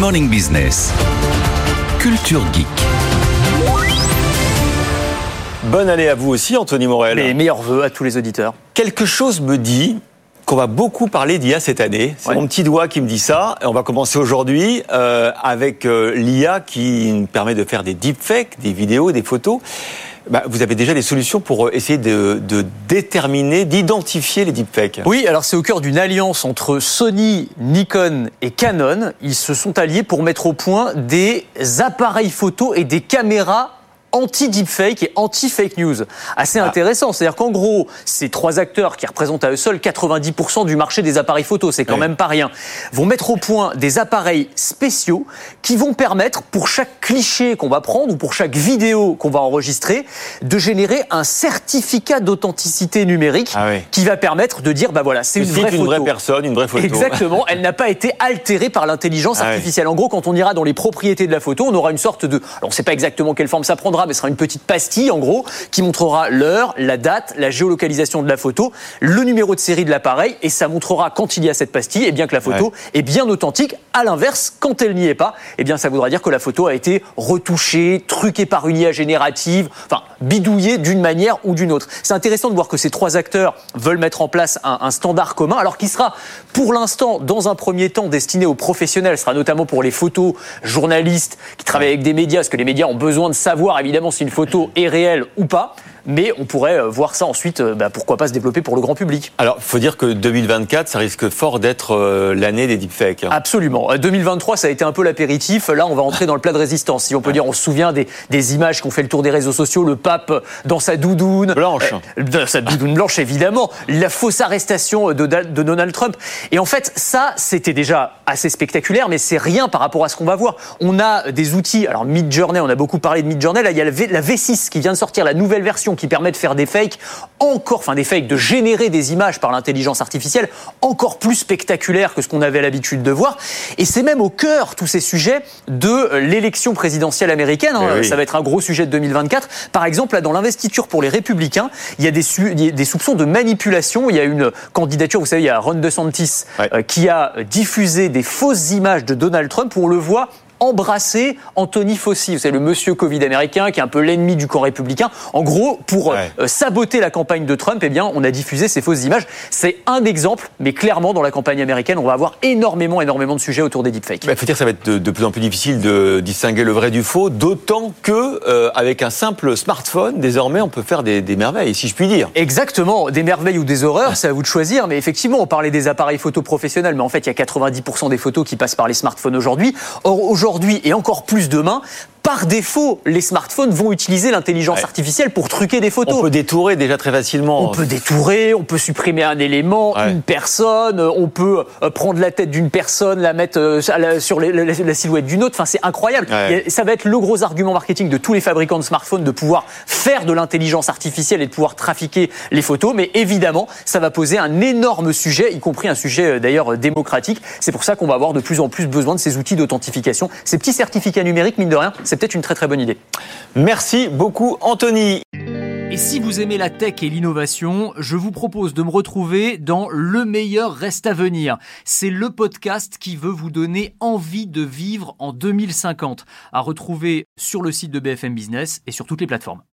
Morning Business. Culture Geek. Bonne année à vous aussi, Anthony Morel. Les meilleurs voeux à tous les auditeurs. Quelque chose me dit qu'on va beaucoup parler d'IA cette année. C'est Ouais. mon petit doigt qui me dit ça. Et on va commencer aujourd'hui euh, avec euh, l'IA qui nous permet de faire des deepfakes, des vidéos, des photos. Bah, vous avez déjà des solutions pour euh, essayer de, de déterminer, d'identifier les deepfakes. Oui, alors c'est au cœur d'une alliance entre Sony, Nikon et Canon. Ils se sont alliés pour mettre au point des appareils photo et des caméras anti-deepfake et anti-fake news. Assez intéressant. C'est-à-dire qu'en gros, ces trois acteurs qui représentent à eux seuls 90% du marché des appareils photo, c'est quand même pas rien, vont mettre au point des appareils spéciaux qui vont permettre, pour chaque cliché qu'on va prendre ou pour chaque vidéo qu'on va enregistrer, de générer un certificat d'authenticité numérique Ah qui va permettre de dire, bah voilà, c'est une vraie une photo. vraie personne, une vraie photo. Exactement, elle n'a pas été altérée par l'intelligence Ah artificielle. En gros, quand on ira dans les propriétés de la photo, on aura une sorte de... Alors, on ne sait pas exactement quelle forme ça prendra, mais ce sera une petite pastille, en gros, qui montrera l'heure, la date, la géolocalisation de la photo, le numéro de série de l'appareil, et ça montrera, quand il y a cette pastille, et bien que la photo Ouais. est bien authentique. À l'inverse, quand elle n'y est pas, eh bien, ça voudra dire que la photo a été retouchée, truquée par une IA générative, enfin, bidouillée d'une manière ou d'une autre. C'est intéressant de voir que ces trois acteurs veulent mettre en place un, un standard commun, alors qui sera, pour l'instant, dans un premier temps, destiné aux professionnels, ce sera notamment pour les photos journalistes qui travaillent avec des médias, parce que les médias ont besoin de savoir, évidemment, si une photo est réelle ou pas. Mais on pourrait euh, voir ça ensuite, euh, bah, pourquoi pas se développer pour le grand public. Alors, faut dire que 2024, ça risque fort d'être euh, l'année des deepfakes. hein. Absolument. Euh, 2023, ça a été un peu l'apéritif. Là, on va entrer dans le plat de résistance. Si on peut dire, on se souvient des, des images qui ont fait le tour des réseaux sociaux. Le pape dans sa doudoune. Blanche. Euh, dans sa doudoune blanche, évidemment. La fausse arrestation de, de Donald Trump. Et en fait, ça, c'était déjà assez spectaculaire, mais c'est rien par rapport à ce qu'on va voir. On a des outils. Alors, Midjourney, on a beaucoup parlé de Midjourney. Là, il y a la V6 qui vient de sortir, la nouvelle version qui permet de faire des fakes encore, enfin des fakes, de générer des images par l'intelligence artificielle encore plus spectaculaires que ce qu'on avait l'habitude de voir. Et c'est même au cœur, tous ces sujets, de l'élection présidentielle américaine. hein. Eh oui. Ça va être un gros sujet de 2024. Par exemple, là, dans l'investiture pour les républicains, il y a des, su- il y a des soupçons de manipulation. Il y a une candidature, vous savez, il y a Ron DeSantis Ouais. euh, qui a diffusé des fausses images de Donald Trump où on le voit embrasser Anthony Fauci, vous savez, le monsieur Covid américain qui est un peu l'ennemi du camp républicain. En gros, pour euh, Ouais. euh, saboter la campagne de Trump, eh bien, on a diffusé ces fausses images. C'est un exemple, mais clairement, dans la campagne américaine, on va avoir énormément, énormément de sujets autour des deepfakes. Il Bah, faut dire que ça va être de, de plus en plus difficile de distinguer le vrai du faux, d'autant que euh, avec un simple smartphone, désormais, on peut faire des, des merveilles, si je puis dire. Exactement, des merveilles ou des horreurs, c'est à vous de choisir. Mais effectivement, on parlait des appareils photo professionnels, mais en fait, il y a 90% des photos qui passent par les smartphones aujourd'hui. Or, aujourd'hui et encore plus demain, par défaut, les smartphones vont utiliser l'intelligence Ouais. artificielle pour truquer des photos. On peut détourer déjà très facilement. On peut détourer, on peut supprimer un élément, Ouais. une personne, on peut euh, prendre la tête d'une personne, la mettre euh, sur la, silhouette d'une autre. Enfin, c'est incroyable. Ouais. Ça va être le gros argument marketing de tous les fabricants de smartphones de pouvoir faire de l'intelligence artificielle et de pouvoir trafiquer les photos. Mais évidemment, ça va poser un énorme sujet, y compris un sujet euh, d'ailleurs démocratique. C'est pour ça qu'on va avoir de plus en plus besoin de ces outils d'authentification, ces petits certificats numériques, mine de rien. C'est peut-être une très très bonne idée. Merci beaucoup, Anthony. Et si vous aimez la tech et l'innovation, je vous propose de me retrouver dans Le meilleur reste à venir. C'est le podcast qui veut vous donner envie de vivre en 2050, à retrouver sur le site de BFM Business et sur toutes les plateformes.